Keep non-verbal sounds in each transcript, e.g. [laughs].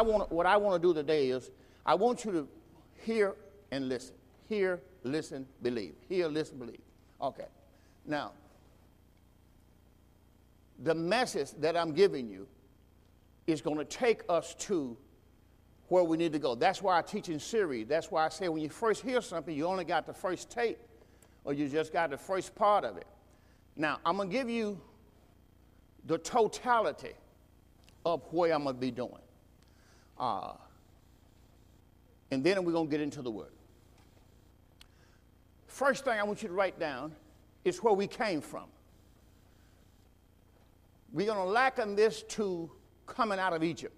I want, what I want to do today is I want you to hear and listen. Hear, listen, believe. Hear, listen, believe. Okay. Now, the message that I'm giving you is going to take us to where we need to go. That's why I teach in series. That's why I say when you first hear something, you only got the first tape or you just got the first part of it. Now, I'm going to give you the totality of where I'm going to be doing. Uh, and then we're going to get into the word. First thing I want you to write down is where we came from. We're going to liken this to coming out of Egypt.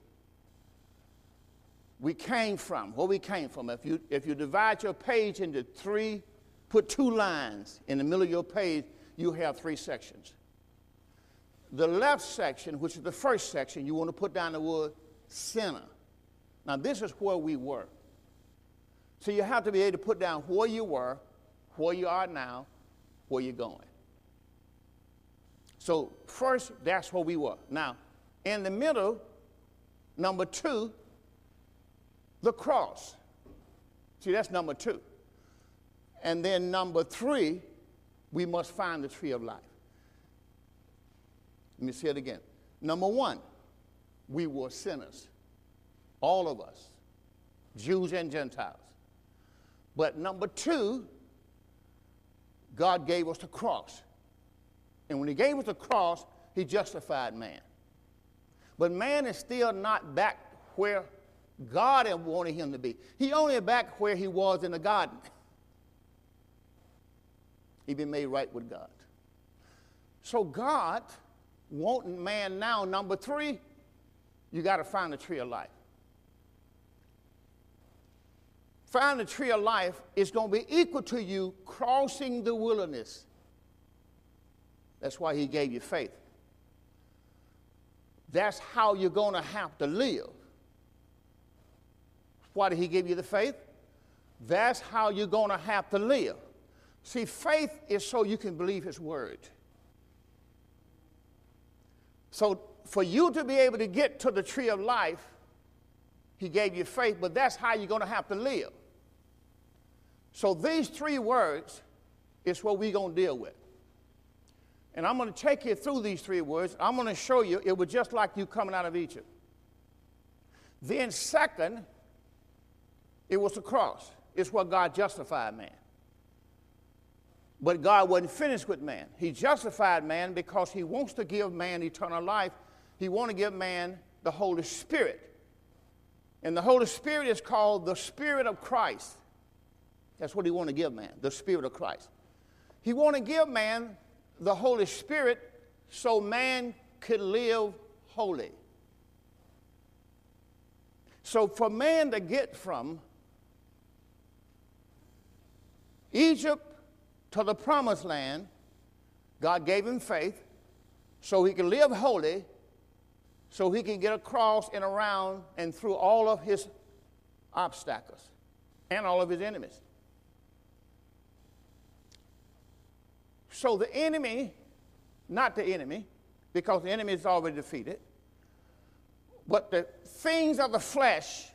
We came from, where we came from. If you, if you divide your page into three, put two lines in the middle of your page, you have three sections. The left section, which is the first section, you want to put down the word sinner. Now, this is where we were. So you have to be able to put down where you were, where you are now, where you're going. So, first, that's where we were. Now, in the middle, number two, the cross. See, that's number two. And then number three, we must find the tree of life. Let me say it again. Number one, we were sinners, all of us, Jews and Gentiles. But number two, God gave us the cross. And when He gave us the cross, He justified man. But man is still not back where God wanted him to be. He only back where he was in the garden. [laughs] He been made right with God. So God wanting man now, number three, you got to find the tree of life. Find the tree of life is going to be equal to you crossing the wilderness. That's why he gave you faith. That's how you're going to have to live. Why did he give you the faith? That's how you're going to have to live. See, faith is so you can believe his word. So, for you to be able to get to the tree of life, he gave you faith, but that's how you're going to have to live. So, these three words is what we're going to deal with. And I'm going to take you through these three words. I'm going to show you it was just like you coming out of Egypt. Then, second, it was the cross. It's what God justified man. But God wasn't finished with man. He justified man because he wants to give man eternal life. He wants to give man the Holy Spirit. And the Holy Spirit is called the Spirit of Christ. That's what he wants to give man, the Spirit of Christ. He wants to give man the Holy Spirit so man could live holy. So, for man to get from Egypt to the promised land, God gave him faith so he could live holy, so he can get across and around and through all of his obstacles and all of his enemies. So the enemy, not the enemy, because the enemy is already defeated, but the things of the flesh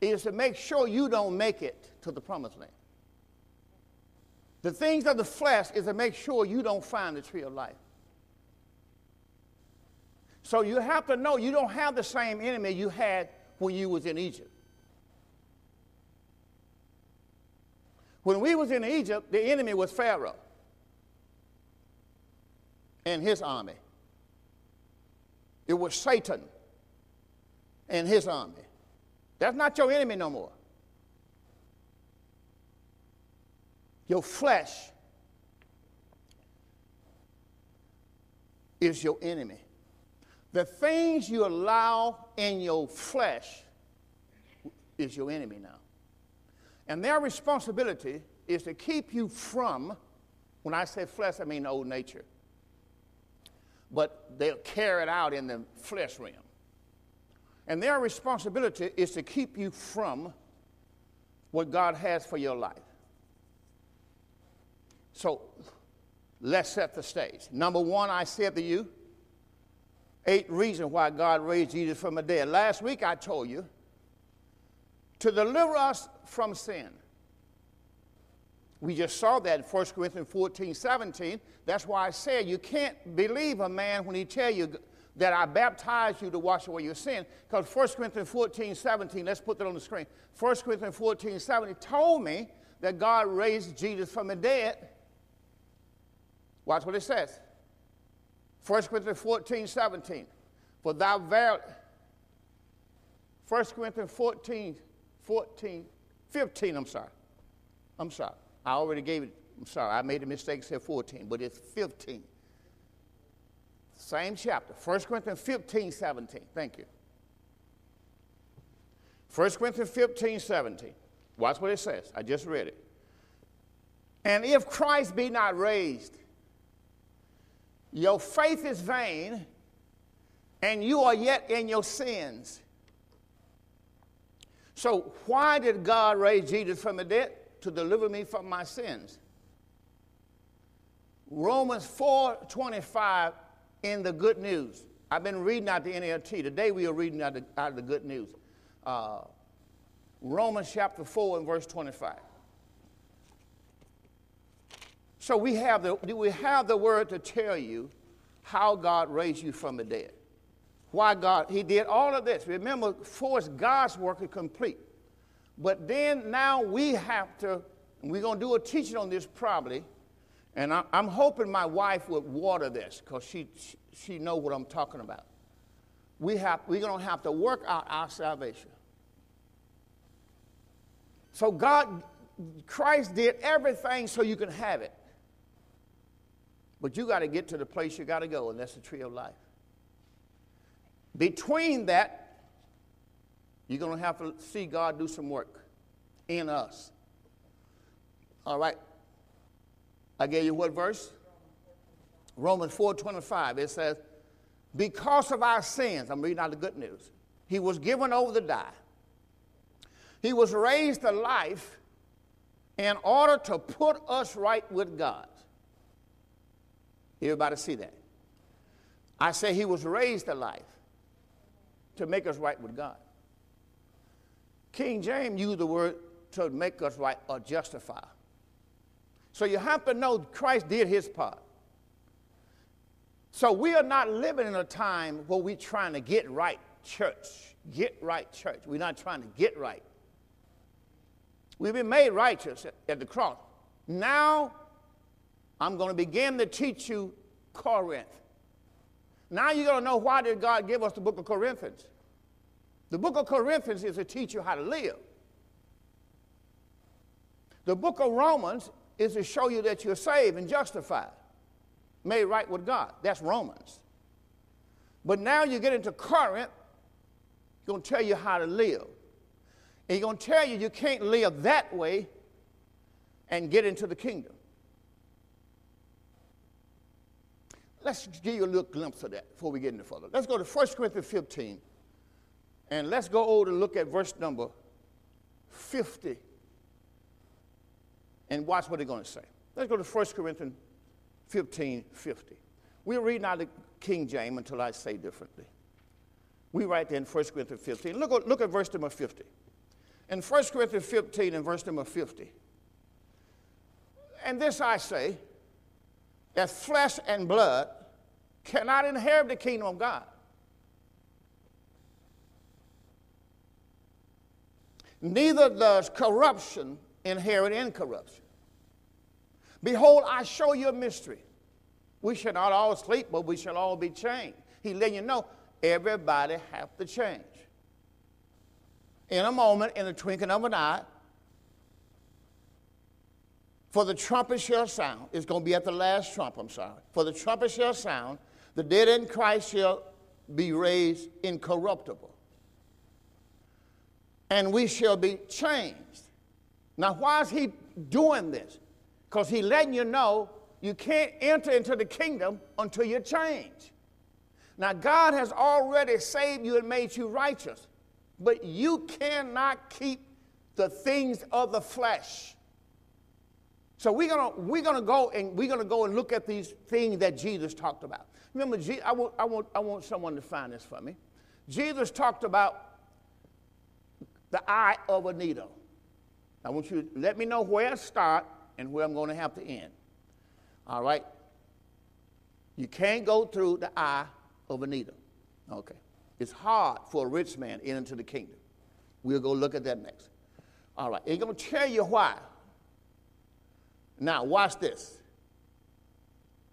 is to make sure you don't make it to the promised land. The things of the flesh is to make sure you don't find the tree of life. So you have to know you don't have the same enemy you had when you was in Egypt. When we was in Egypt, the enemy was Pharaoh and his army. It was Satan and his army. That's not your enemy no more. Your flesh is your enemy. The things you allow in your flesh is your enemy now. And their responsibility is to keep you from, when I say flesh, I mean old nature. But they'll carry it out in the flesh realm. And their responsibility is to keep you from what God has for your life. So let's set the stage. Number one, I said to you, Eight reasons why God raised Jesus from the dead. Last week I told you to deliver us from sin. We just saw that in 1 Corinthians 14, 17. That's why I said you can't believe a man when he tell you that I baptized you to wash away your sin. Because 1 Corinthians 14, 17, let's put that on the screen. 1 Corinthians 14, 17 told me that God raised Jesus from the dead. Watch what it says. 1 Corinthians 14, 17. For thou verily, 1 Corinthians 14, 14, 15, I'm sorry. I'm sorry. I already gave it, I'm sorry, I made a mistake, said 14, but it's 15. Same chapter, 1 Corinthians 15, 17. Thank you. 1 Corinthians 15, 17. Watch what it says. I just read it. And if Christ be not raised, your faith is vain, and you are yet in your sins. So, why did God raise Jesus from the dead? To deliver me from my sins. Romans 4:25 in the good news. I've been reading out the NLT. Today we are reading out, the, out of the good news. Uh, Romans chapter 4 and verse 25. So we have, the, we have the word to tell you how God raised you from the dead. Why God, He did all of this. Remember, first God's work is complete. But then now we have to, we're going to do a teaching on this probably, and I, am hoping my wife would water this because she, she, she know what I'm talking about. We have, we're going to have to work out our salvation. So God, Christ did everything so you can have it. But you got to get to the place you got to go, and that's the tree of life. Between that, you're going to have to see God do some work in us. All right. I gave you what verse? Romans 4:25. It says, "Because of our sins, I'm reading out the good news. He was given over to die. He was raised to life in order to put us right with God. Everybody see that? I say he was raised to life to make us right with God. King James used the word to make us right or justify. So you have to know Christ did his part. So we are not living in a time where we're trying to get right church. Get right church. We're not trying to get right. We've been made righteous at the cross. Now I'm going to begin to teach you Corinth. Now you're going to know why did God give us the book of Corinthians. The book of Corinthians is to teach you how to live. The book of Romans is to show you that you're saved and justified, made right with God. That's Romans. But now you get into Corinth, he's going to tell you how to live. And he's going to tell you you can't live that way and get into the kingdom. Let's give you a little glimpse of that before we get into further. Let's go to 1 Corinthians 15. And let's go over and look at verse number 50 and watch what they're going to say. Let's go to 1 Corinthians 15 50. We're reading out the King James until I say differently. We write there in 1 Corinthians 15. Look, look at verse number 50. In 1 Corinthians 15 and verse number 50. And this I say, that flesh and blood cannot inherit the kingdom of God. Neither does corruption inherit incorruption. Behold, I show you a mystery. We shall not all sleep, but we shall all be changed. He let you know everybody have to change. In a moment, in the twinkling of an eye, for the trumpet shall sound. It's going to be at the last trump, I'm sorry. For the trumpet shall sound, the dead in Christ shall be raised incorruptible. And we shall be changed. Now, why is he doing this? Because he's letting you know you can't enter into the kingdom until you change. Now, God has already saved you and made you righteous, but you cannot keep the things of the flesh. So we're gonna we're gonna go and we're gonna go and look at these things that Jesus talked about. Remember, I want I want I want someone to find this for me. Jesus talked about the eye of a needle. I want you to let me know where I start and where I'm going to have to end. All right? You can't go through the eye of a needle. Okay. It's hard for a rich man to enter into the kingdom. We'll go look at that next. All right. He's going to tell you why. Now, watch this.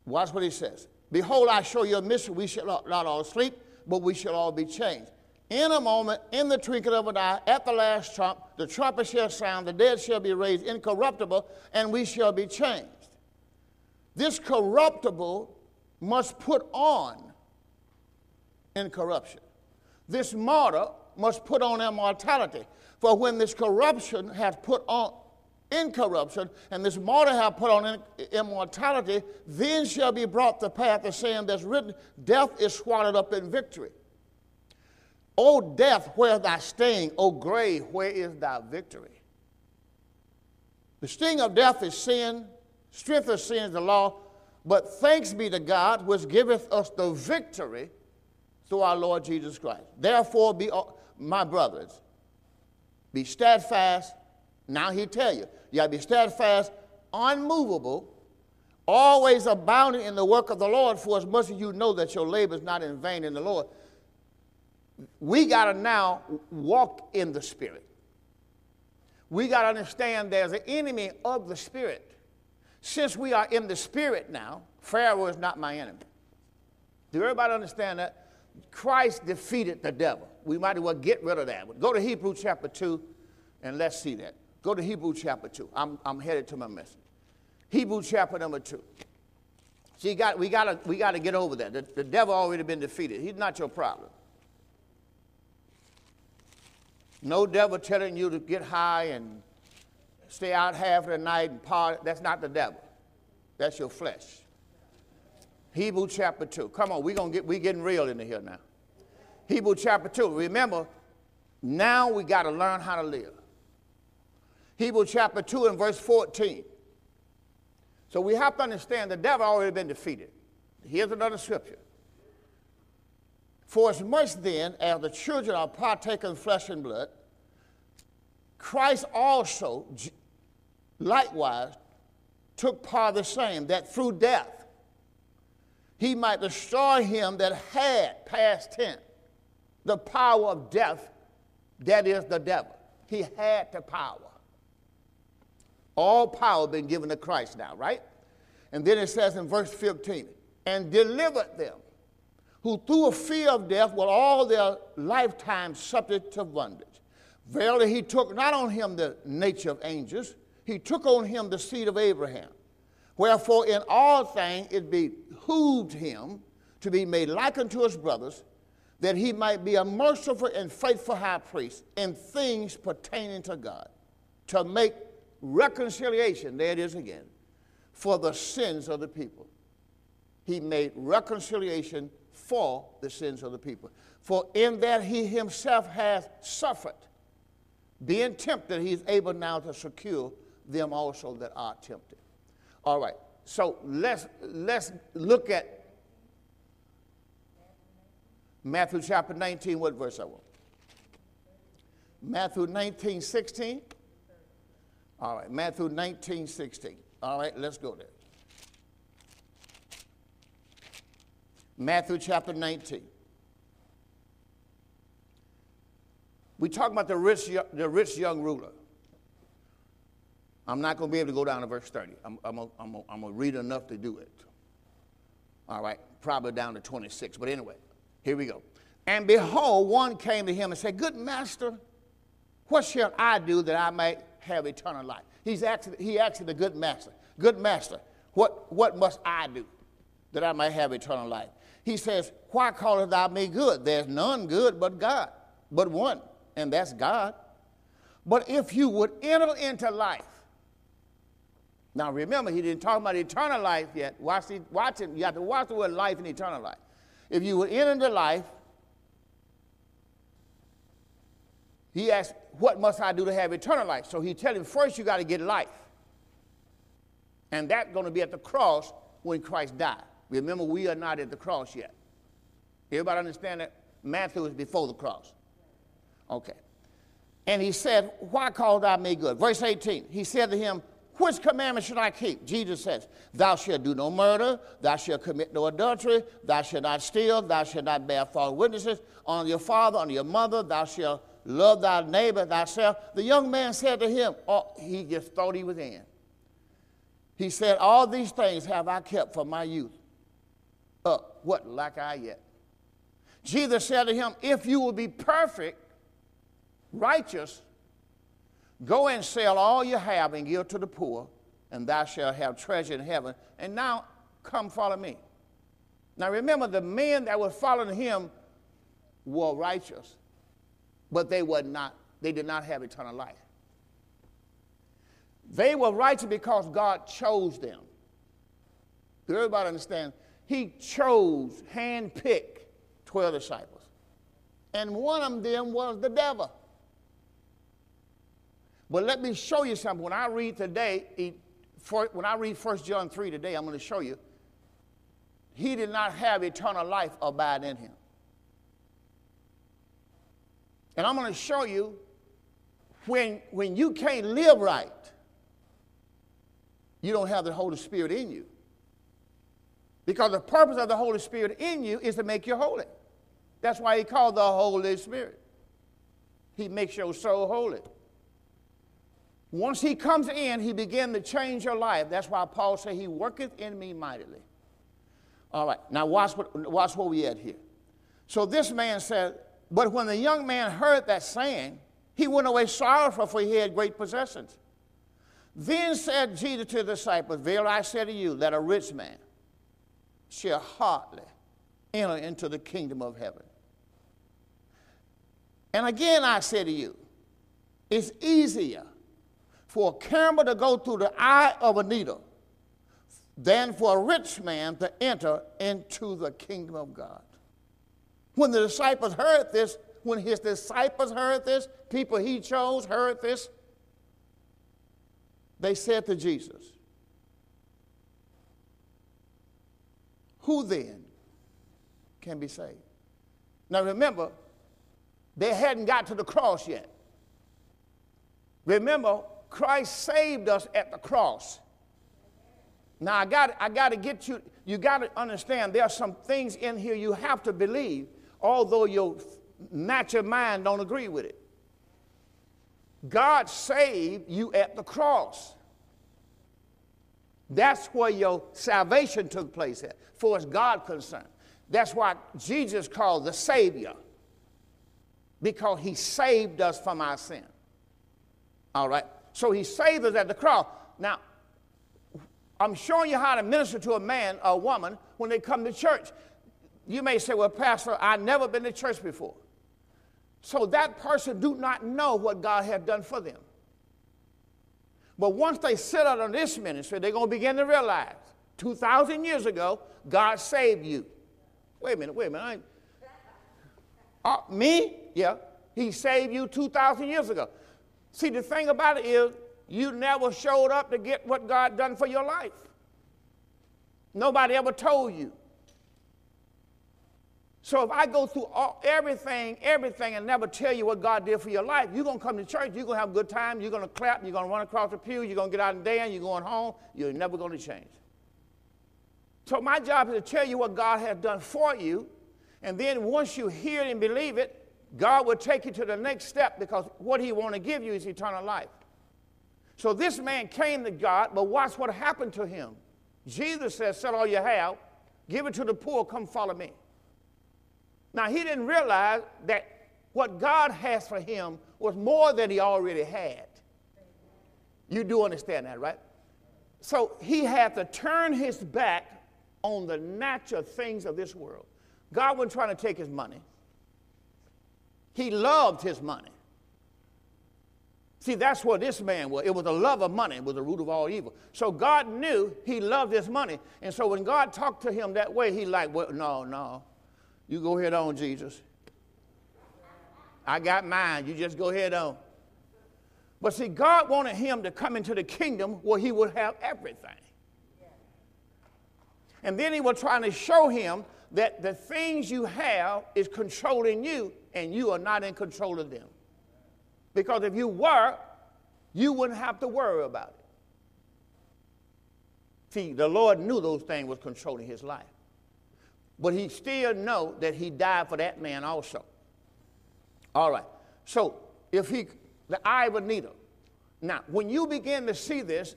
Watch what he says. Behold, I show you a mystery. We shall not all sleep, but we shall all be changed. In a moment, in the twinkling of an eye, at the last trump, the trumpet shall sound, the dead shall be raised incorruptible, and we shall be changed. This corruptible must put on incorruption. This mortal must put on immortality. For when this corruption has put on incorruption, and this mortal have put on immortality, then shall be brought the path of saying that's written, Death is swallowed up in victory. O death, where is thy sting? O grave, where is thy victory? The sting of death is sin, strength of sin is the law, but thanks be to God, which giveth us the victory through our Lord Jesus Christ. Therefore, be uh, my brothers, be steadfast. Now he tell you, you got to be steadfast, unmovable, always abounding in the work of the Lord, for as much as you know that your labor is not in vain in the Lord. We got to now walk in the Spirit. We got to understand there's an enemy of the Spirit. Since we are in the Spirit now, Pharaoh is not my enemy. Do everybody understand that? Christ defeated the devil. We might as well get rid of that. Go to Hebrew chapter 2 and let's see that. Go to Hebrew chapter 2. I'm, I'm headed to my message. Hebrew chapter number 2. See, got, we got we to get over that. The, the devil already been defeated. He's not your problem. No devil telling you to get high and stay out half the night and party. That's not the devil. That's your flesh. Hebrew chapter 2. Come on, we're gonna get we getting real into here now. Hebrew chapter 2. Remember, now we got to learn how to live. Hebrew chapter 2 and verse 14. So we have to understand the devil already been defeated. Here's another scripture. For as much then as the children are partaking flesh and blood, Christ also likewise took part of the same, that through death he might destroy him that had, past tense, the power of death, that is the devil. He had the power. All power been given to Christ now, right? And then it says in verse 15, and delivered them, who through a fear of death were all their lifetime subject to bondage. Verily, he took not on him the nature of angels, he took on him the seed of Abraham. Wherefore, in all things it behooved him to be made like unto his brothers, that he might be a merciful and faithful high priest in things pertaining to God, to make reconciliation, there it is again, for the sins of the people. He made reconciliation for the sins of the people. For in that he himself has suffered, being tempted, he is able now to secure them also that are tempted. All right. So let's let's look at Matthew chapter 19. What verse I want? Matthew 19, 16. All right, Matthew 19, 16. All right, let's go there. Matthew chapter 19. We talk about the rich, the rich young ruler. I'm not going to be able to go down to verse 30. I'm, I'm going to read enough to do it. All right, probably down to 26. But anyway, here we go. And behold, one came to him and said, Good master, what shall I do that I may have eternal life? He's actually, he asked the good master, Good master, what, what must I do that I may have eternal life? He says, Why callest thou me good? There's none good but God, but one, and that's God. But if you would enter into life, now remember, he didn't talk about eternal life yet. Watch, the, watch it. You have to watch the word life and eternal life. If you would enter into life, he asked, What must I do to have eternal life? So he tell him, First, you got to get life. And that's going to be at the cross when Christ died. Remember, we are not at the cross yet. Everybody understand that? Matthew is before the cross. Okay. And he said, Why call thou me good? Verse 18, he said to him, Which commandment should I keep? Jesus says, Thou shalt do no murder, thou shalt commit no adultery, thou shalt not steal, thou shalt not bear false witnesses on your father, on your mother, thou shalt love thy neighbor thyself. The young man said to him, oh, he just thought he was in. He said, All these things have I kept from my youth. Uh, what lack I yet? Jesus said to him, If you will be perfect, righteous, go and sell all you have and give to the poor, and thou shalt have treasure in heaven. And now come follow me. Now remember, the men that were following him were righteous, but they were not, they did not have eternal life. They were righteous because God chose them. Do everybody understand? He chose, handpicked 12 disciples. And one of them was the devil. But let me show you something. When I read today, when I read 1 John 3 today, I'm going to show you, he did not have eternal life abide in him. And I'm going to show you when, when you can't live right, you don't have the Holy Spirit in you. Because the purpose of the Holy Spirit in you is to make you holy. That's why he called the Holy Spirit. He makes your soul holy. Once he comes in, he begins to change your life. That's why Paul said, He worketh in me mightily. All right, now watch what, watch where we had here. So this man said, But when the young man heard that saying, he went away sorrowful, for he had great possessions. Then said Jesus to the disciples, Verily I say to you, that a rich man shall hardly enter into the kingdom of heaven. And again, I say to you, it's easier for a camel to go through the eye of a needle than for a rich man to enter into the kingdom of God. When the disciples heard this, when his disciples heard this, people he chose heard this, they said to Jesus, Who then can be saved? Now remember, they hadn't got to the cross yet. Remember, Christ saved us at the cross. Now I got I got to get you you got to understand there are some things in here you have to believe although your natural mind don't agree with it. God saved you at the cross. That's where your salvation took place at, for as God concerned. That's why Jesus called the Savior because he saved us from our sin. All right? So he saved us at the cross. Now, I'm showing you how to minister to a man or a woman when they come to church. You may say, well, Pastor, I've never been to church before. So that person do not know what God has done for them. But once they sit out on this ministry, they're going to begin to realize 2,000 years ago, God saved you. Wait a minute, wait a minute. Uh, me? Yeah. He saved you 2,000 years ago. See, the thing about it is, you never showed up to get what God done for your life. Nobody ever told you. So if I go through all, everything, everything, and never tell you what God did for your life, you're going to come to church, you're going to have a good time, you're going to clap, you're going to run across the pew, you're going to get out and dance, you're going home, you're never going to change. So my job is to tell you what God has done for you, and then once you hear it and believe it, God will take you to the next step because what he want to give you is eternal life. So this man came to God, but watch what happened to him. Jesus says, sell all you have, give it to the poor, come follow me. Now he didn't realize that what God has for him was more than he already had. You do understand that, right? So he had to turn his back on the natural things of this world. God wasn't trying to take his money. He loved his money. See, that's what this man was. It was a love of money, it was the root of all evil. So God knew he loved his money. And so when God talked to him that way, he like, well, no, no. You go ahead on, Jesus. I got mine. You just go ahead on. But see, God wanted him to come into the kingdom where he would have everything. And then he was trying to show him that the things you have is controlling you and you are not in control of them. Because if you were, you wouldn't have to worry about it. See, the Lord knew those things was controlling his life. But he still know that he died for that man also. All right. So if he, the eye of a needle. Now, when you begin to see this,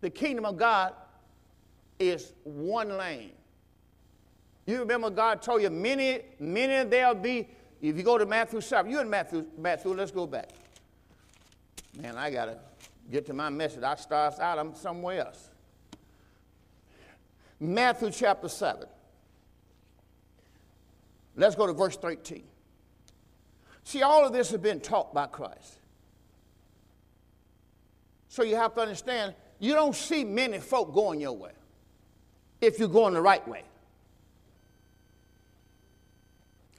the kingdom of God is one lane. You remember God told you many, many there'll be, if you go to Matthew 7, you're in Matthew, Matthew, let's go back. Man, I got to get to my message. I start out, I'm somewhere else. Matthew chapter 7. Let's go to verse 13. See, all of this has been taught by Christ. So you have to understand, you don't see many folk going your way if you're going the right way.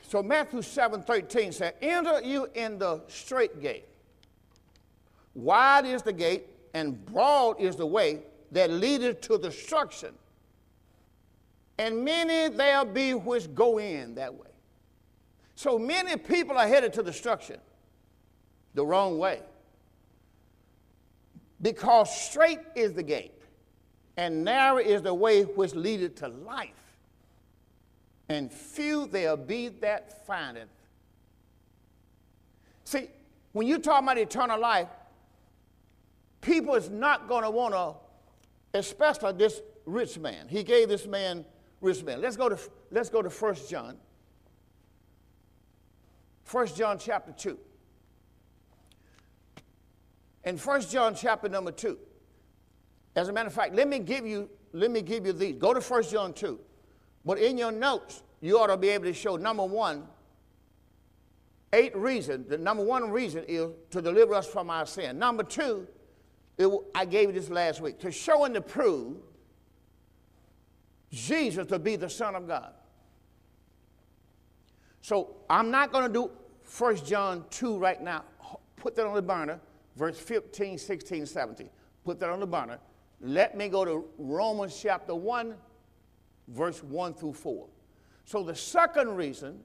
So Matthew 7 13 said, Enter you in the strait gate. Wide is the gate, and broad is the way that leadeth to destruction. And many there be which go in that way. So many people are headed to destruction the wrong way. Because strait is the gate, and narrow is the way which leadeth to life. And few there be that find it. See, when you talk about eternal life, people is not going to want to, especially this rich man. He gave this man rich man. Let's go to let's go to 1 John. 1 John chapter 2. In 1 John chapter number 2. As a matter of fact, let me give you, let me give you these. Go to 1 John 2. But in your notes, you ought to be able to show number one, eight reasons. The number one reason is to deliver us from our sin. Number two, it, I gave you this last week, to show and to prove Jesus to be the Son of God. So I'm not going to do 1 John 2 right now. Put that on the burner, verse 15, 16, 17. Put that on the burner. Let me go to Romans chapter 1, verse 1 through 4. So the second reason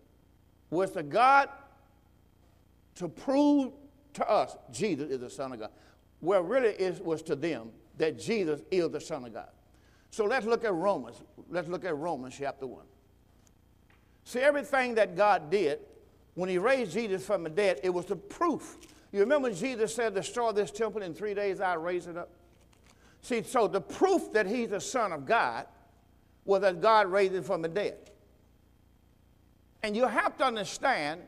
was to God to prove to us Jesus is the Son of God. Well, really it was to them that Jesus is the Son of God. So let's look at Romans. Let's look at Romans chapter 1. See, everything that God did when he raised Jesus from the dead, it was the proof. You remember Jesus said, Destroy this temple in three days, I'll raise it up? See, so the proof that he's the Son of God was that God raised him from the dead. And you have to understand,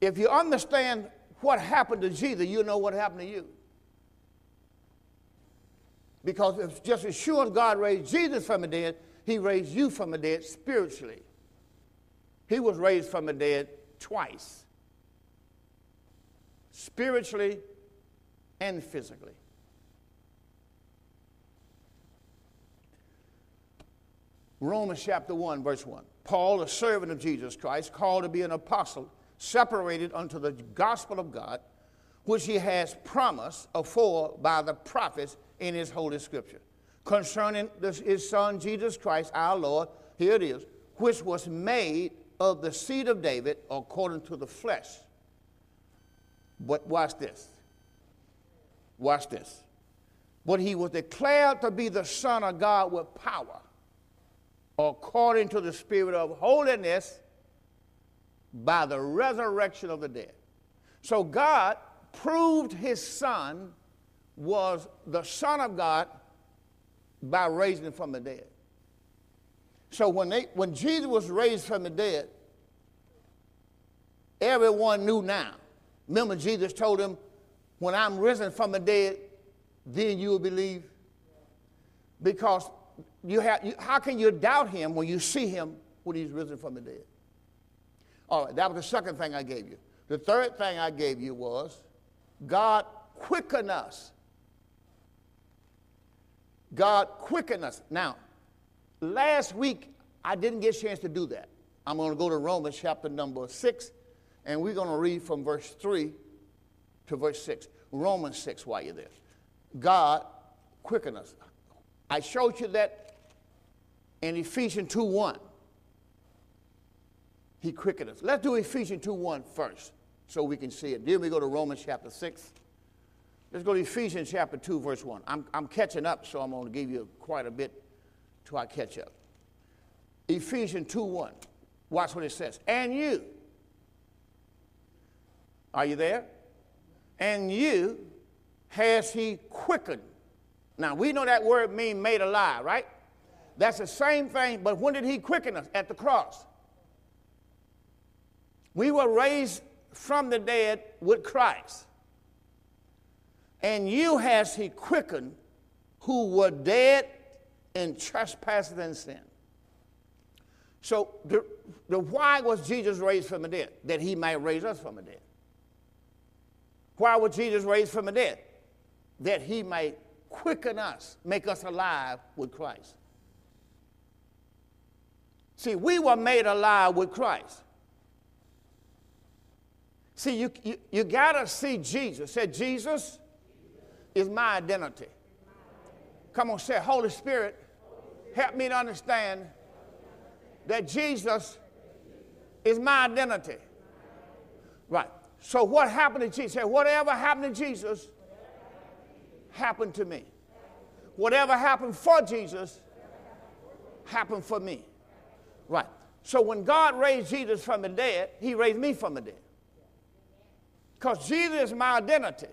if you understand what happened to Jesus, you know what happened to you. Because just as sure as God raised Jesus from the dead, he raised you from the dead spiritually. He was raised from the dead twice spiritually and physically. Romans chapter 1, verse 1. Paul, a servant of Jesus Christ, called to be an apostle, separated unto the gospel of God, which he has promised afore by the prophets in his holy scripture, concerning this, his son Jesus Christ, our Lord, here it is, which was made of the seed of David according to the flesh. But watch this. Watch this. But he was declared to be the Son of God with power, according to the Spirit of holiness, by the resurrection of the dead. So God proved his Son was the Son of God by raising him from the dead. So when, they, when Jesus was raised from the dead, everyone knew now. Remember, Jesus told them, When I'm risen from the dead, then you will believe. Because you have, you, how can you doubt him when you see him when he's risen from the dead? All right, that was the second thing I gave you. The third thing I gave you was God quicken us. God quicken us. Now, Last week, I didn't get a chance to do that. I'm going to go to Romans chapter number 6, and we're going to read from verse 3 to verse 6. Romans 6, while you're there. God quicken us. I showed you that in Ephesians 2 1. He quickened us. Let's do Ephesians 2 1 first so we can see it. Then we go to Romans chapter 6. Let's go to Ephesians chapter 2, verse 1. I'm, I'm catching up, so I'm going to give you quite a bit till our catch up. Ephesians 2 1. Watch what it says. And you, are you there? And you has he quickened. Now we know that word means made alive, right? That's the same thing, but when did he quicken us? At the cross. We were raised from the dead with Christ. And you has he quickened who were dead in trespasses and sin. So the, the why was Jesus raised from the dead? That he might raise us from the dead. Why was Jesus raised from the dead? That he might quicken us, make us alive with Christ. See, we were made alive with Christ. See, you, you, you got to see Jesus. Say, Jesus is my identity. Come on, say, Holy Spirit, help me to understand that Jesus is my identity. Right. So what happened to Jesus? Whatever happened to Jesus happened to me. Whatever happened for Jesus happened for me. Right. So when God raised Jesus from the dead, he raised me from the dead. Because Jesus is my identity.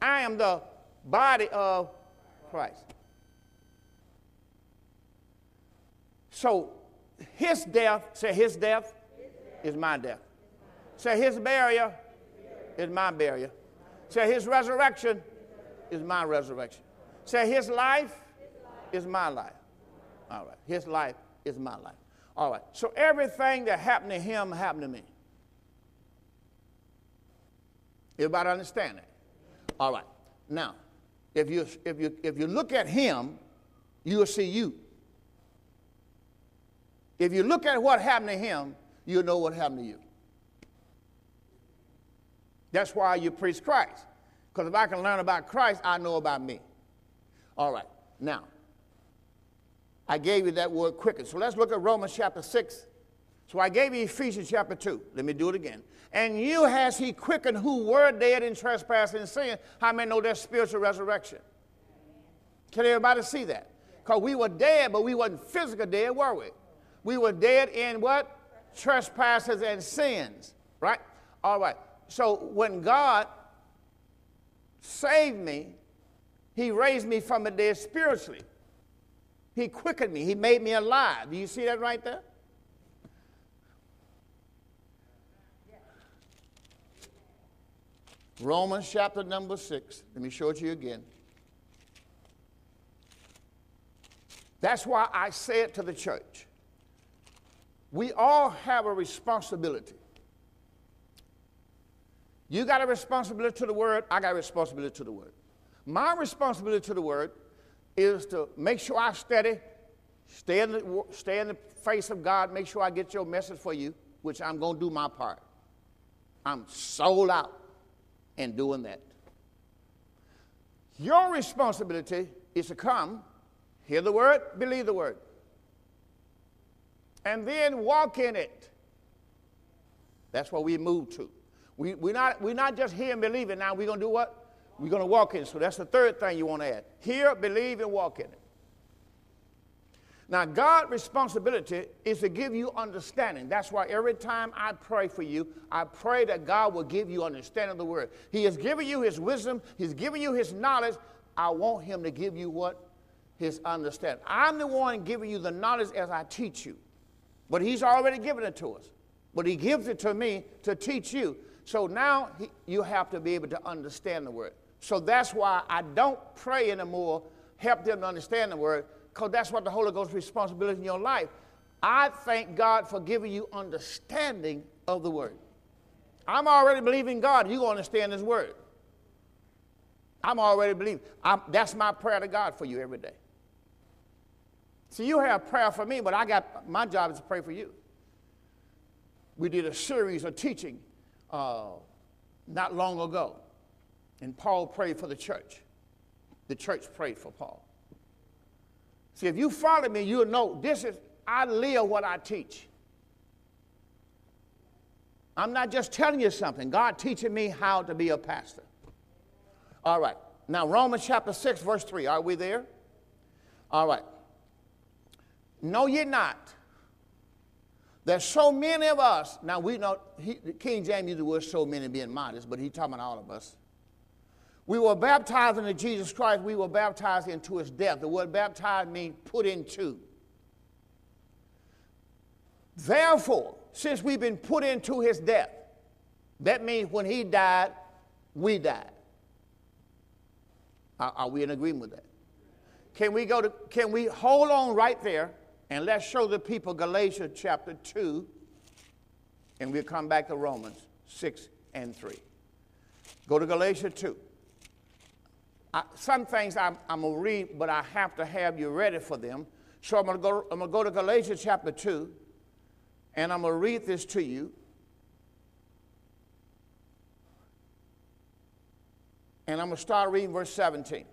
I am the body of Christ. So his death, say his death, is my death. Say his burial is my burial. Say his resurrection is my resurrection. Say his life is my life. All right. His life is my life. All right. So everything that happened to him happened to me. Everybody understand that? All right. Now, if you, if you, if you look at him, you'll see you. If you look at what happened to him, you'll know what happened to you. That's why you preach Christ. Because if I can learn about Christ, I know about me. All right. Now, I gave you that word quicken. So let's look at Romans chapter 6. So I gave you Ephesians chapter 2. Let me do it again. And you has he quickened who were dead in trespass and sin. How many know there's spiritual resurrection? Can everybody see that? Because we were dead, but we wasn't physical dead, were we? We were dead in what? Trespasses and sins, right? All right. So when God saved me, he raised me from the dead spiritually. He quickened me. He made me alive. Do you see that right there? Romans chapter number 6. Let me show it to you again. That's why I say it to the church. We all have a responsibility. You got a responsibility to the word, I got a responsibility to the word. My responsibility to the word is to make sure I study, stay in the, stay in the face of God, make sure I get your message for you, which I'm going to do my part. I'm sold out in doing that. Your responsibility is to come, hear the word, believe the word, and then walk in it. That's what we move to. We, we're, not, we're not just here and believing. Now we're going to do what? We're going to walk in. So that's the third thing you want to add. Hear, believe, and walk in it. Now, God's responsibility is to give you understanding. That's why every time I pray for you, I pray that God will give you understanding of the word. He has given you his wisdom, he's given you his knowledge. I want him to give you what? His understanding. I'm the one giving you the knowledge as I teach you. But he's already given it to us. But he gives it to me to teach you. So now he, you have to be able to understand the word. So that's why I don't pray anymore, help them to understand the word, because that's what the Holy Ghost's responsibility in your life. I thank God for giving you understanding of the word. I'm already believing God. You understand His word. I'm already believing. I'm, that's my prayer to God for you every day. See, you have prayer for me, but I got my job is to pray for you. We did a series of teaching uh, not long ago and Paul prayed for the church. The church prayed for Paul. See, if you follow me, you'll know this is, I live what I teach. I'm not just telling you something. God teaching me how to be a pastor. All right. Now, Romans chapter 6, verse 3. Are we there? All right. No, you're not. There's so many of us. Now, we know, he, King James used the word so many being modest, but he's talking about all of us. We were baptized into Jesus Christ. We were baptized into his death. The word baptized means put into. Therefore, since we've been put into his death, that means when he died, we died. Are, are we in agreement with that? Can we go to, can we hold on right there and let's show the people Galatians chapter 2, and we'll come back to Romans 6 and 3. Go to Galatians 2. I, some things I'm, I'm going to read, but I have to have you ready for them. So I'm going to go, I'm going to, go to Galatians chapter 2, and I'm going to read this to you. And I'm going to start reading verse 17.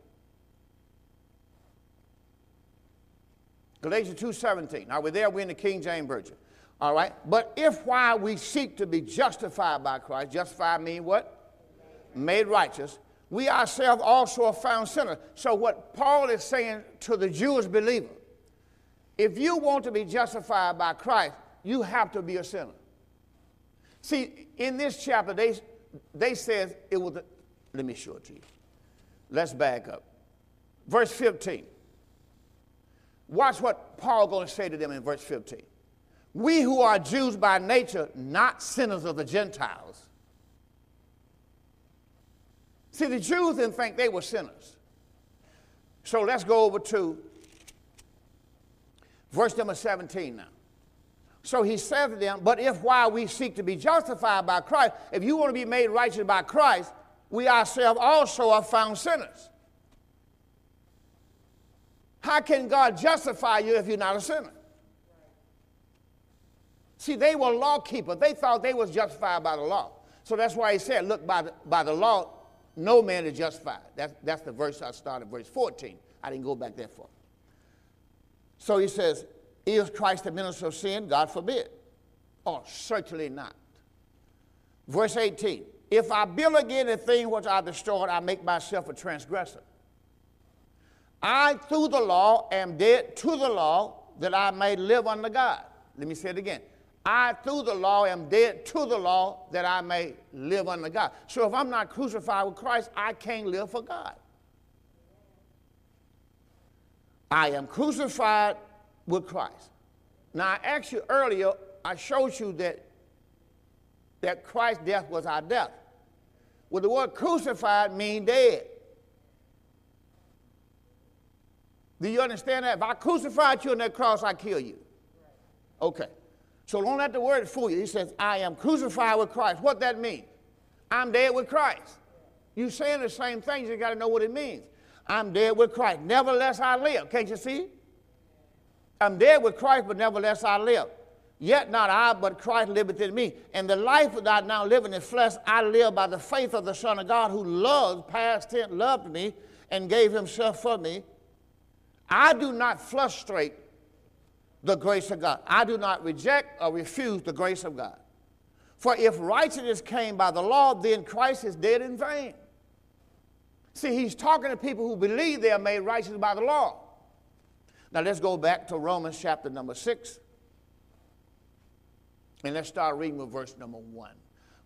Galatians 2.17. Now we're there, we're in the King James Version. All right? But if while we seek to be justified by Christ, justified mean what? Made righteous, we ourselves also are found sinners. So what Paul is saying to the Jewish believer, if you want to be justified by Christ, you have to be a sinner. See, in this chapter, they, they says it was, a, let me show it to you. Let's back up. Verse 15. Watch what Paul going to say to them in verse 15. We who are Jews by nature, not sinners of the Gentiles. See, the Jews didn't think they were sinners. So let's go over to verse number 17 now. So he said to them, But if while we seek to be justified by Christ, if you want to be made righteous by Christ, we ourselves also are found sinners. How can God justify you if you're not a sinner? See, they were law keepers. They thought they was justified by the law. So that's why he said, look, by the, by the law, no man is justified. That's, that's the verse I started, verse 14. I didn't go back that far. So he says, is Christ the minister of sin? God forbid. Oh, certainly not. Verse 18, if I build again a thing which I destroyed, I make myself a transgressor. I, through the law, am dead to the law that I may live under God. Let me say it again. I, through the law, am dead to the law that I may live under God. So if I'm not crucified with Christ, I can't live for God. I am crucified with Christ. Now, I asked you earlier, I showed you that, that Christ's death was our death. Well, the word crucified means dead. Do you understand that? If I crucified you on that cross, I kill you. Okay. So don't let the word fool you. He says, I am crucified with Christ. What that mean? I'm dead with Christ. You saying the same things, you got to know what it means. I'm dead with Christ. Nevertheless, I live. Can't you see? I'm dead with Christ, but nevertheless I live. Yet not I, but Christ liveth in me. And the life that I now live in the flesh, I live by the faith of the Son of God who loved, past tense, loved me and gave himself for me. I do not frustrate the grace of God. I do not reject or refuse the grace of God. For if righteousness came by the law, then Christ is dead in vain. See, he's talking to people who believe they are made righteous by the law. Now let's go back to Romans chapter number 6. And let's start reading with verse number 1.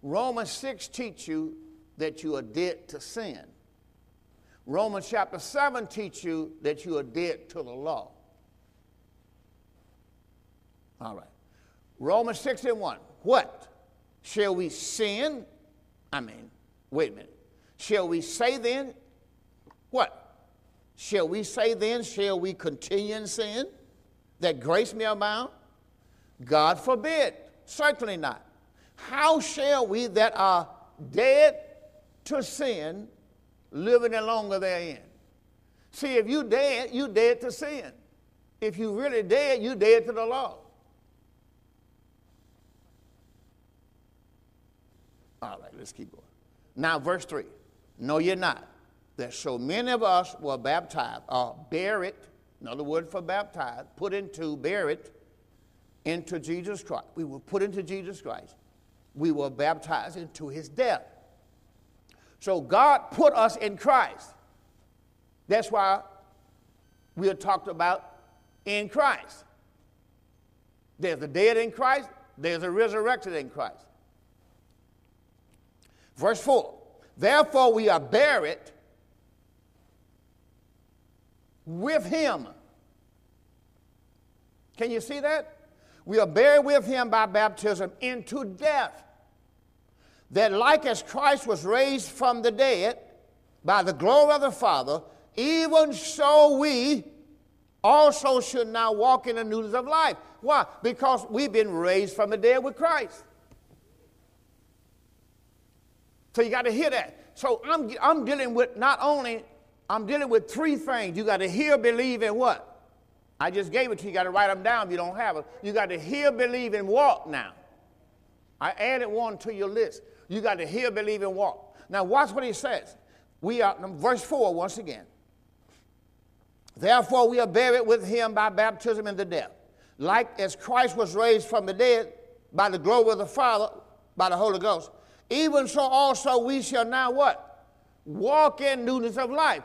Romans 6 teach you that you are dead to sin. Romans chapter 7 teach you that you are dead to the law. All right. Romans 6 and 1. What? Shall we sin? I mean, wait a minute. Shall we say then? What? Shall we say then, shall we continue in sin that grace may abound? God forbid. Certainly not. How shall we that are dead to sin live any longer therein? See, if you dead, you dead to sin. If you really dead, you dead to the law. All right, let's keep going. Now, verse 3. No, you're not that so many of us were baptized uh, or buried. Another word for baptized, put into, buried into Jesus Christ. We were put into Jesus Christ. We were baptized into his death. So God put us in Christ. That's why we are talked about in Christ. There's a dead in Christ, there's a resurrected in Christ. Verse 4 Therefore, we are buried with him. Can you see that? We are buried with him by baptism into death. That, like as Christ was raised from the dead by the glory of the Father, even so we also should now walk in the newness of life. Why? Because we've been raised from the dead with Christ. So you got to hear that. So I'm, I'm dealing with not only, I'm dealing with three things. You got to hear, believe, and what? I just gave it to you. You got to write them down if you don't have them. You got to hear, believe, and walk now. I added one to your list. You got to hear, believe, and walk. Now watch what he says. We are, verse 4 once again. Therefore, we are buried with him by baptism into death. Like as Christ was raised from the dead by the glory of the Father, by the Holy Ghost, even so also we shall now what? Walk in newness of life.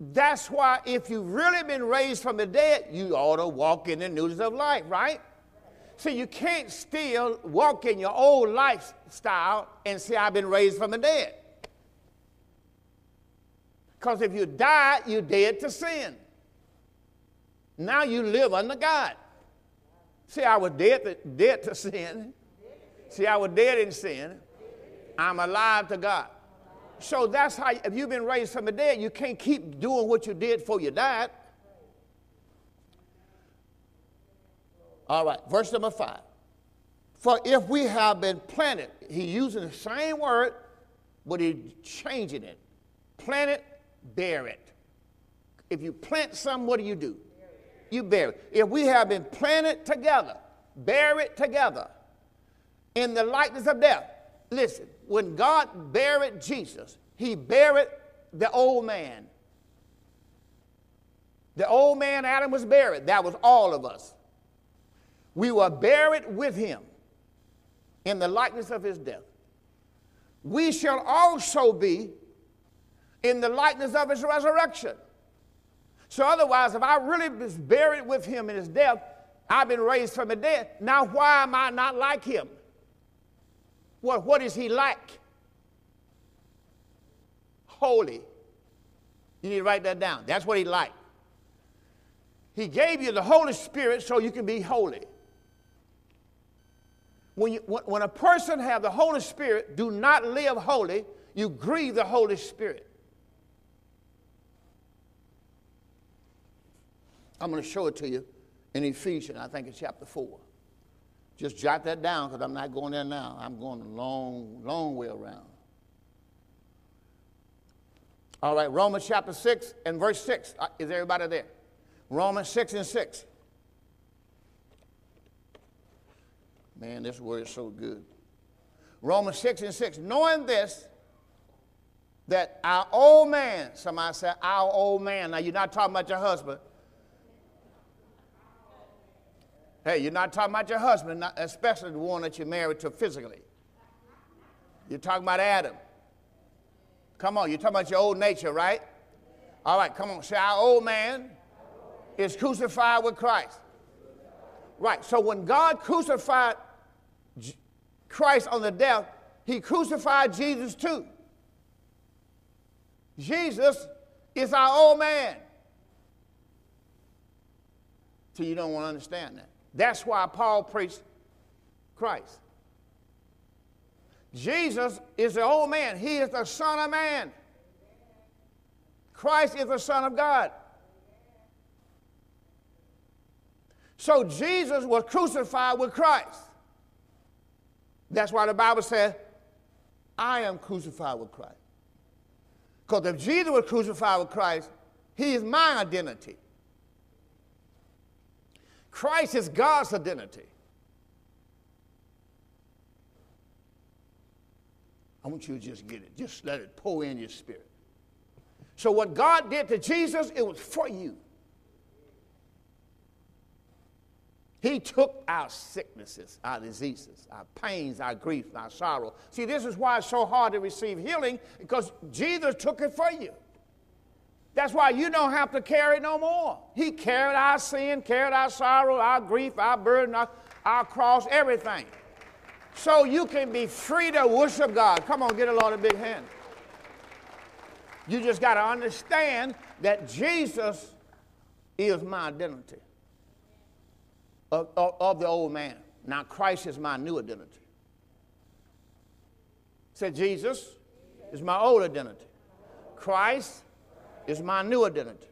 That's why if you've really been raised from the dead, you ought to walk in the newness of life, right? So you can't still walk in your old lifestyle and say, I've been raised from the dead. Because if you die, you're dead to sin. Now you live under God. See, I was dead to, dead to sin. See, I was dead in sin. I'm alive to God. So that's how, if you've been raised from the dead, you can't keep doing what you did before you died. All right, verse number five. For if we have been planted, he using the same word, but he changing it. Planted, bear it. If you plant something, what do you do? You bear it. If we have been planted together, bear it together in the likeness of death. Listen, when God buried Jesus, he buried the old man. The old man Adam was buried. That was all of us. We were buried with him in the likeness of his death. We shall also be in the likeness of his resurrection. So, otherwise, if I really was buried with him in his death, I've been raised from the dead. Now, why am I not like him? What, what is he like? Holy. You need to write that down. That's what he like. He gave you the Holy Spirit so you can be holy. When, you, when a person have the Holy Spirit, do not live holy, you grieve the Holy Spirit. I'm going to show it to you in Ephesians, I think it's chapter 4. Just jot that down because I'm not going there now. I'm going a long, long way around. All right, Romans chapter 6 and verse 6. Uh, is everybody there? Romans 6 and 6. Man, this word is so good. Romans 6 and 6. Knowing this, that our old man, somebody said, our old man. Now, you're not talking about your husband. Hey, you're not talking about your husband, especially the one that you're married to physically. You're talking about Adam. Come on, you're talking about your old nature, right? All right, come on. Say, our old man is crucified with Christ. Right, so when God crucified Christ on the death, he crucified Jesus too. Jesus is our old man. So you don't want to understand that. That's why Paul preached Christ. Jesus is the old man. He is the Son of Man. Christ is the Son of God. So Jesus was crucified with Christ. That's why the Bible says, I am crucified with Christ. Because if Jesus was crucified with Christ, he is my identity. Christ is God's identity. I want you to just get it. Just let it pour in your spirit. So, what God did to Jesus, it was for you. He took our sicknesses, our diseases, our pains, our grief, our sorrow. See, this is why it's so hard to receive healing because Jesus took it for you. That's why you don't have to carry no more. He carried our sin, carried our sorrow, our grief, our burden, our, our cross, everything. So you can be free to worship God. Come on, get a lot of big hand. You just got to understand that Jesus is my identity of, of, of the old man. Now, Christ is my new identity. Said Jesus is my old identity. Christ is my new identity.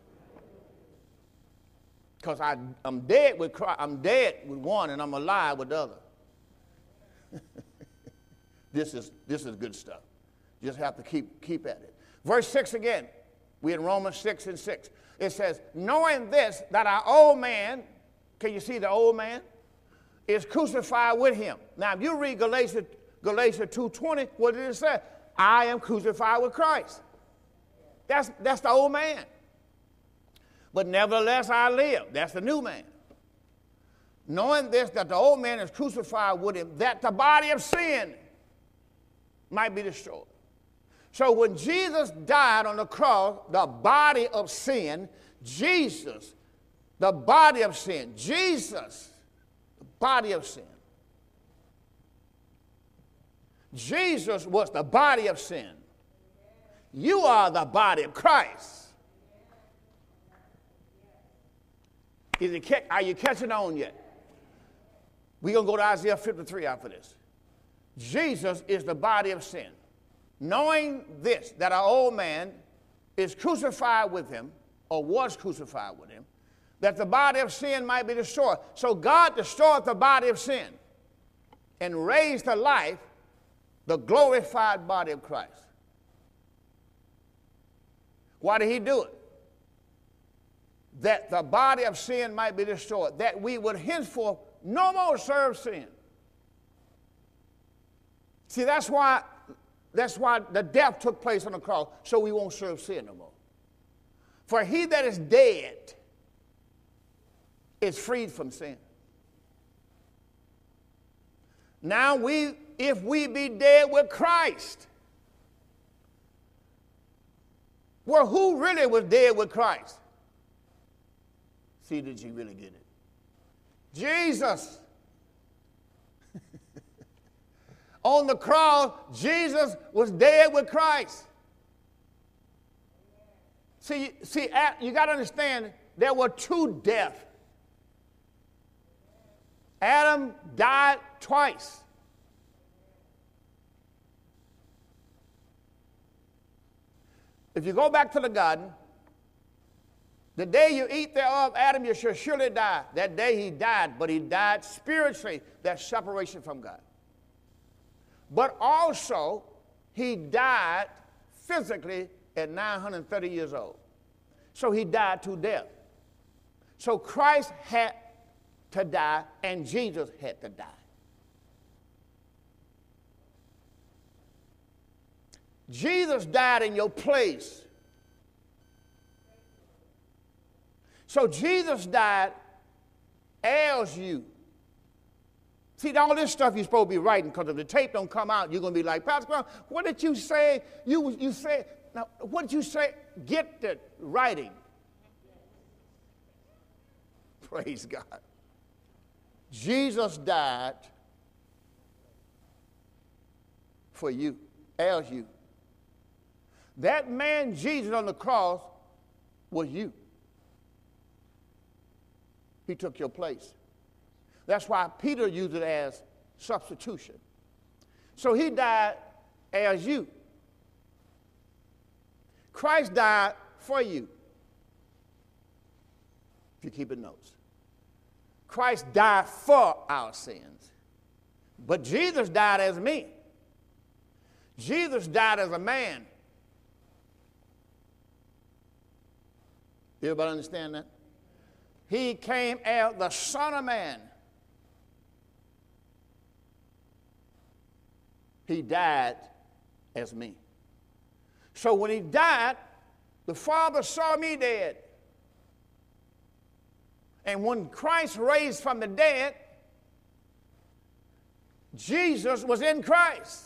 Because I'm dead with Christ, I'm dead with one and I'm alive with the other. [laughs] this, is, this is good stuff. Just have to keep, keep at it. Verse 6 again. We in Romans 6 and 6. It says, knowing this, that our old man can you see the old man? Is crucified with him. Now, if you read Galatians, Galatians 2.20, what did it say? I am crucified with Christ. That's, that's the old man. But nevertheless I live. That's the new man. Knowing this, that the old man is crucified with him, that the body of sin might be destroyed. So when Jesus died on the cross, the body of sin, Jesus the body of sin. Jesus, the body of sin. Jesus was the body of sin. You are the body of Christ. Is it, are you catching on yet? We're going to go to Isaiah 53 after this. Jesus is the body of sin. Knowing this, that our old man is crucified with him, or was crucified with him, that the body of sin might be destroyed. So God destroyed the body of sin and raised to life the glorified body of Christ. Why did he do it? That the body of sin might be destroyed, that we would henceforth no more serve sin. See, that's why, that's why the death took place on the cross, so we won't serve sin no more. For he that is dead is freed from sin. Now we, if we be dead with Christ, well, who really was dead with Christ? See, did you really get it? Jesus. [laughs] On the cross, Jesus was dead with Christ. See, see, you got to understand there were two deaths Adam died twice. If you go back to the garden, the day you eat thereof, Adam, you shall surely die. That day he died, but he died spiritually. That separation from God. But also, he died physically at 930 years old. So he died to death. So Christ had to die, and Jesus had to die. Jesus died in your place. So Jesus died as you. See, all this stuff you're supposed to be writing because if the tape don't come out, you're going to be like, Pastor Brown, what did you say? You, you say, now, what did you say? Get the writing. Praise God. Jesus died for you, as you. That man, Jesus, on the cross was you. He took your place. That's why Peter used it as substitution. So he died as you. Christ died for you. If you keep it notes. Christ died for our sins. But Jesus died as me. Jesus died as a man. Everybody understand that? He came as the Son of Man. He died as me. So when he died, the Father saw me dead. And when Christ raised from the dead, Jesus was in Christ.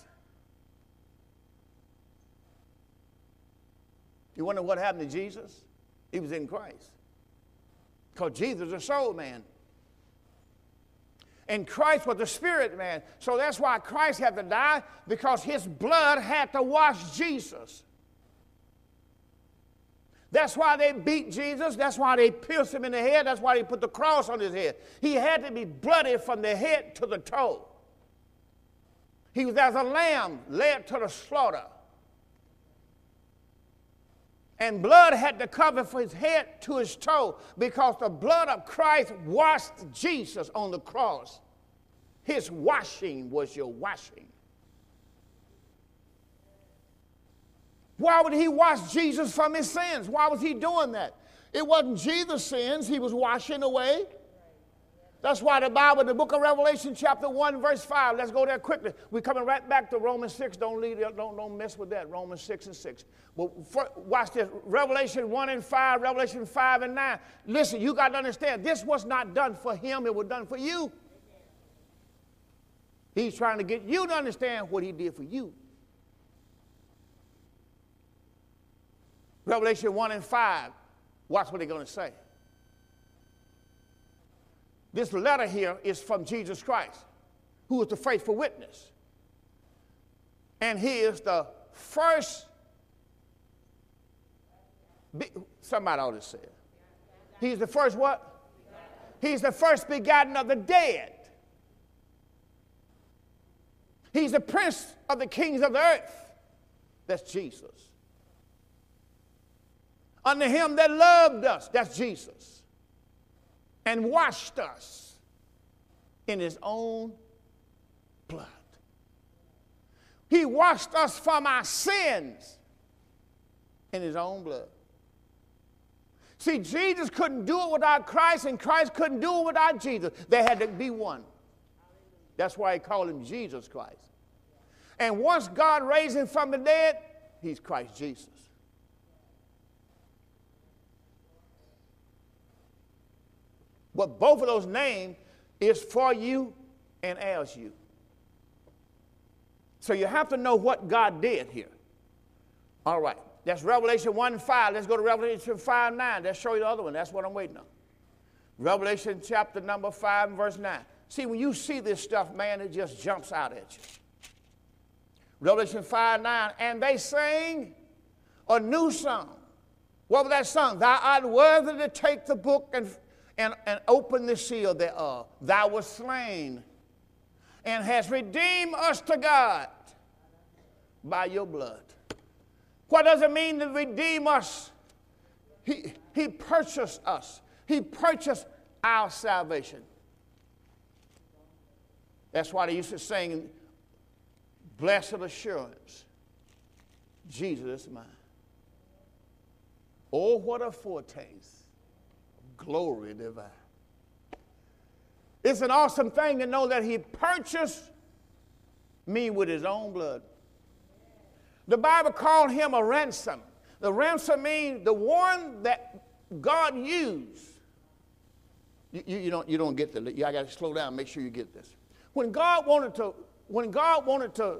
You wonder what happened to Jesus? He was in Christ. Because Jesus is a soul man. And Christ was the spirit man. So that's why Christ had to die, because his blood had to wash Jesus. That's why they beat Jesus. That's why they pierced him in the head. That's why they put the cross on his head. He had to be bloody from the head to the toe. He was as a lamb led to the slaughter. And blood had to cover from his head to his toe because the blood of Christ washed Jesus on the cross. His washing was your washing. Why would he wash Jesus from his sins? Why was he doing that? It wasn't Jesus' sins he was washing away. That's why the Bible, the book of Revelation, chapter 1, verse 5, let's go there quickly. We're coming right back to Romans 6. Don't, leave, don't, don't mess with that. Romans 6 and 6. But for, watch this Revelation 1 and 5, Revelation 5 and 9. Listen, you got to understand, this was not done for him, it was done for you. He's trying to get you to understand what he did for you. Revelation 1 and 5, watch what they're going to say. This letter here is from Jesus Christ, who is the faithful witness. And he is the first, somebody ought to say it. He's the first what? He's the first begotten of the dead. He's the prince of the kings of the earth. That's Jesus. Unto him that loved us, that's Jesus and washed us in his own blood. He washed us from our sins in his own blood. See, Jesus couldn't do it without Christ, and Christ couldn't do it without Jesus. They had to be one. That's why he called him Jesus Christ. And once God raised him from the dead, he's Christ Jesus. But both of those names is for you and as you. So you have to know what God did here. All right. That's Revelation 1 5. Let's go to Revelation 5 9. Let's show you the other one. That's what I'm waiting on. Revelation chapter number 5 and verse 9. See, when you see this stuff, man, it just jumps out at you. Revelation 5 9. And they sang a new song. What was that song? Thou art worthy to take the book and and, and open the seal thereof. Thou wast slain and hast redeemed us to God by your blood. What does it mean to redeem us? He, he purchased us, He purchased our salvation. That's why they used to sing, Blessed Assurance, Jesus is mine. Oh, what a foretaste glory divine. It's an awesome thing to know that he purchased me with his own blood. The Bible called him a ransom. The ransom means the one that God used. You, you, you don't, you don't get you, I got to slow down, make sure you get this. When God wanted to, when God wanted to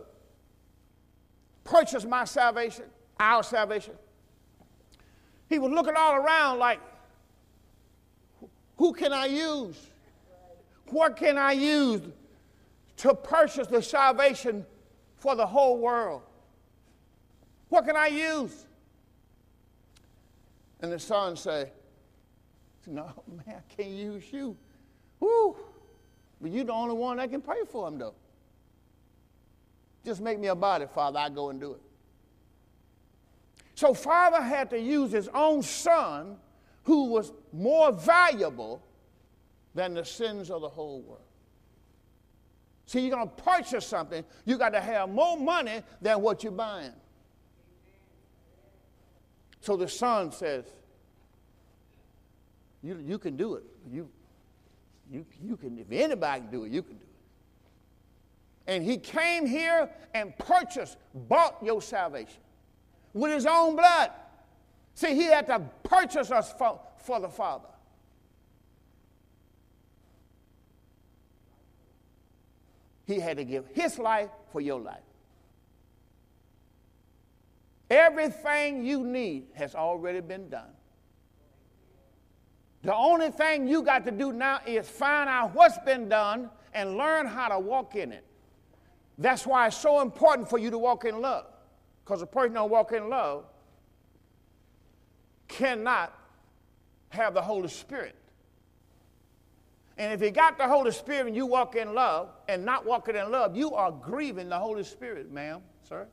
purchase my salvation, our salvation, he was looking all around like, who can I use? What can I use to purchase the salvation for the whole world? What can I use? And the son say, No, [laughs] man, I can't use you. Woo! But you're the only one that can pray for him, though. Just make me a body, Father. I go and do it. So, Father had to use his own son who was more valuable than the sins of the whole world. See, you're going to purchase something, you got to have more money than what you're buying. So the son says, you, you can do it. You, you, you can, if anybody can do it, you can do it. And he came here and purchased, bought your salvation with his own blood. See, he had to purchase us for, for the Father. He had to give his life for your life. Everything you need has already been done. The only thing you got to do now is find out what's been done and learn how to walk in it. That's why it's so important for you to walk in love. Because a person don't walk in love cannot have the Holy Spirit. And if you got the Holy Spirit and you walk in love and not walking in love, you are grieving the Holy Spirit, ma'am, sir.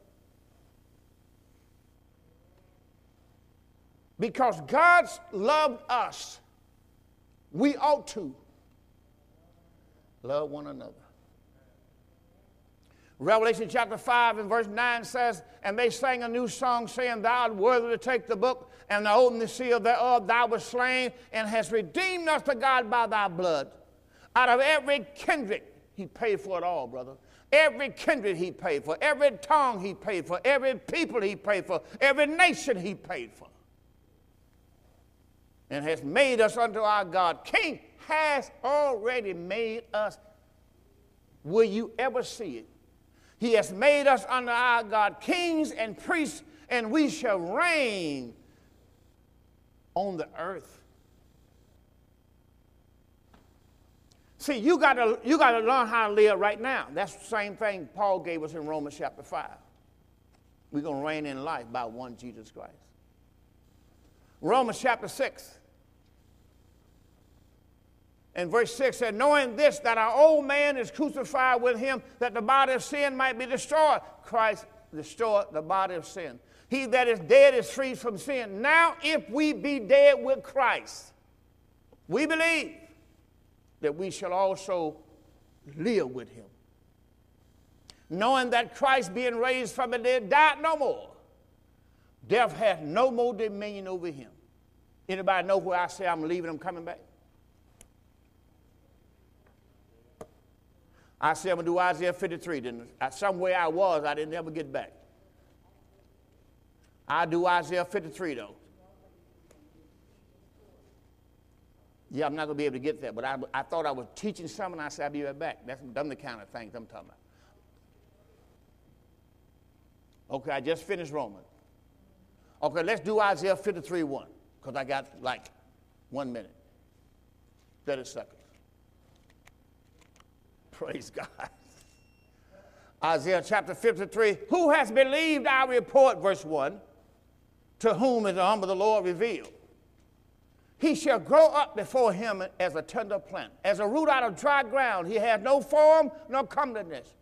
Because God's loved us, we ought to love one another. Revelation chapter 5 and verse 9 says, And they sang a new song, saying, Thou art worthy to take the book and to open the seal thereof. Thou wast slain and hast redeemed us to God by thy blood. Out of every kindred, he paid for it all, brother. Every kindred he paid for, every tongue he paid for, every people he paid for, every nation he paid for. And has made us unto our God. King has already made us. Will you ever see it? He has made us under our God kings and priests, and we shall reign on the earth. See, you got to you got to learn how to live right now. That's the same thing Paul gave us in Romans chapter 5. We're to reign in life by one Jesus Christ. Romans chapter 6 and verse 6 said, Knowing this, that our old man is crucified with him, that the body of sin might be destroyed. Christ destroyed the body of sin. He that is dead is freed from sin. Now, if we be dead with Christ, we believe that we shall also live with him. Knowing that Christ, being raised from the dead, died no more. Death has no more dominion over him. Anybody know where I say I'm leaving, I'm coming back? I said I'm going to do Isaiah 53. Then somewhere I was, I didn't ever get back. I do Isaiah 53 though. Yeah, I'm not going to be able to get there, but I, I thought I was teaching something. I said I'll be right back. That's them the kind of things I'm talking about. Okay, I just finished Romans. Okay, let's do Isaiah 53 1, because I got like one minute, 30 seconds. Praise God. Isaiah chapter 53 Who has believed our report, verse 1? To whom is the arm of the Lord revealed? He shall grow up before him as a tender plant, as a root out of dry ground. He has no form nor comeliness.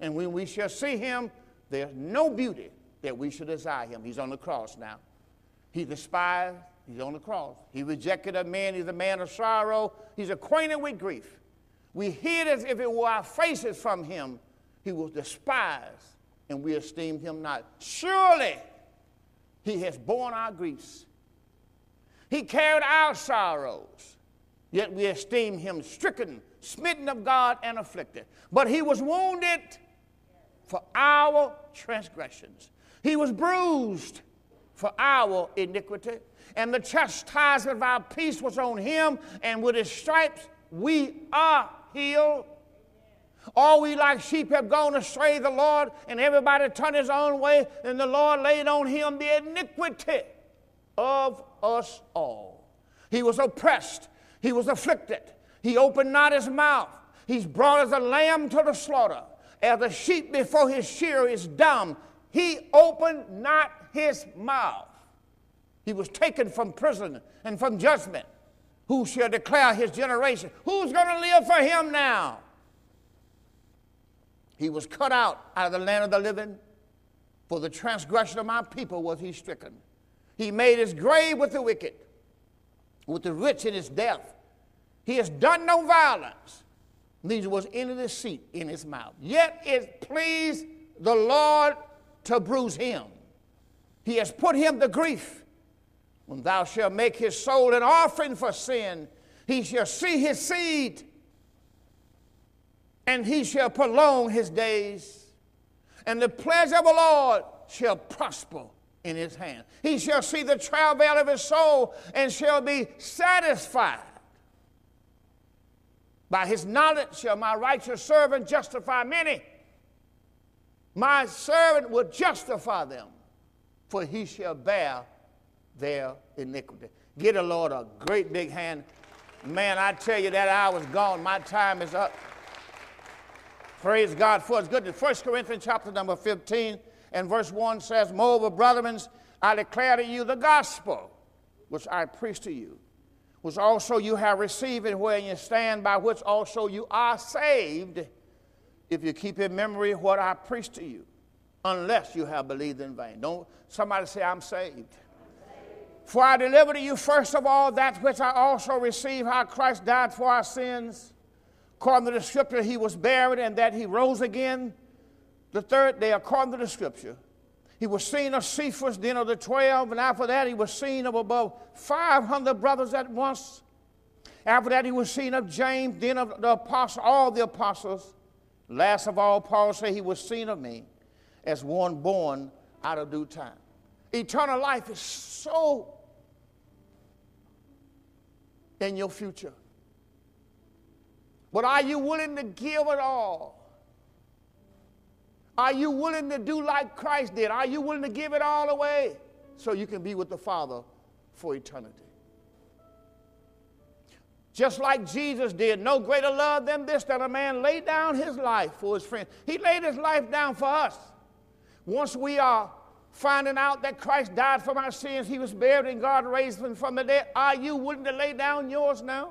And when we shall see him, there's no beauty that we should desire him. He's on the cross now. He despised, he's on the cross. He rejected a man, he's a man of sorrow. He's acquainted with grief. We hid as if it were our faces from him. He was despised, and we esteemed him not. Surely he has borne our griefs. He carried our sorrows, yet we esteem him stricken, smitten of God, and afflicted. But he was wounded for our transgressions, he was bruised for our iniquity. And the chastisement of our peace was on him, and with his stripes we are All we like sheep have gone astray, the Lord, and everybody turned his own way, and the Lord laid on him the iniquity of us all. He was oppressed, he was afflicted, he opened not his mouth. He's brought as a lamb to the slaughter, as a sheep before his shearer is dumb. He opened not his mouth. He was taken from prison and from judgment. Who shall declare his generation? Who's going to live for him now? He was cut out out of the land of the living. For the transgression of my people was he stricken. He made his grave with the wicked, with the rich in his death. He has done no violence, neither was any deceit in his mouth. Yet it pleased the Lord to bruise him. He has put him to grief. When thou shalt make his soul an offering for sin, he shall see his seed, and he shall prolong his days. And the pleasure of the Lord shall prosper in his hand. He shall see the travail of his soul and shall be satisfied. By his knowledge shall my righteous servant justify many. My servant will justify them, for he shall bear their iniquity. Get the Lord a great big hand. Man, I tell you, that hour's gone. My time is up. Praise God for his goodness. 1 Corinthians chapter number 15 and verse 1 says, Moreover, brethren, I declare to you the gospel which I preach to you, which also you have received and wherein you stand, by which also you are saved, if you keep in memory what I preached to you, unless you have believed in vain. Don't somebody say, I'm saved. For I deliver to you first of all that which I also received, how Christ died for our sins, according to the scripture, he was buried, and that he rose again the third day, according to the scripture. He was seen of Cephas, then of the twelve, and after that he was seen of above 500 brothers at once. After that he was seen of James, then of the apostle, all the apostles. Last of all, Paul said he was seen of me as one born out of due time. Eternal life is so in your future. But are you willing to give it all? Are you willing to do like Christ did? Are you willing to give it all away so you can be with the Father for eternity? Just like Jesus did, no greater love than this that a man lay down his life for his friend. He laid his life down for us. Once we are finding out that Christ died for my sins, he was buried, and God raised him from the dead, are you willing to lay down yours now?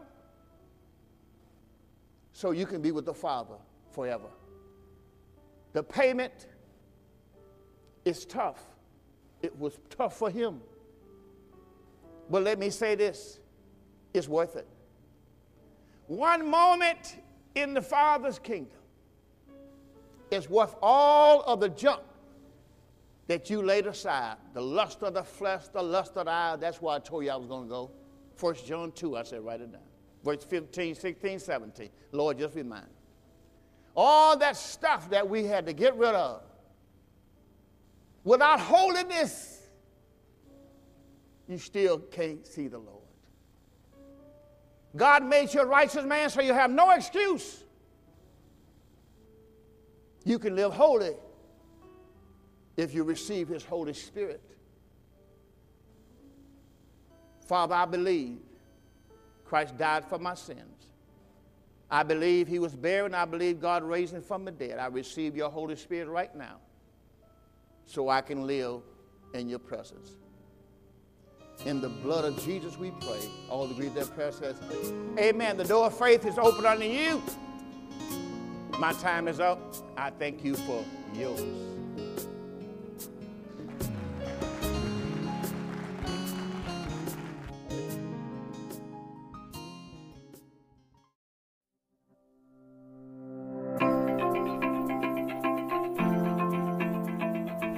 So you can be with the Father forever. The payment is tough. It was tough for him. But let me say this it's worth it. One moment in the Father's kingdom is worth all of the junk that you laid aside the lust of the flesh, the lust of the eye. That's why I told you I was going to go. First John 2, I said, write it down. Verse 15, 16, 17. Lord, just remind all that stuff that we had to get rid of. Without holiness, you still can't see the Lord. God made you a righteous man so you have no excuse. You can live holy if you receive His Holy Spirit. Father, I believe Christ died for my sins. I believe he was buried, and I believe God raised him from the dead. I receive your Holy Spirit right now so I can live in your presence. In the blood of Jesus we pray. All agree that prayer says, Amen. The door of faith is open unto you. My time is up. I thank you for yours.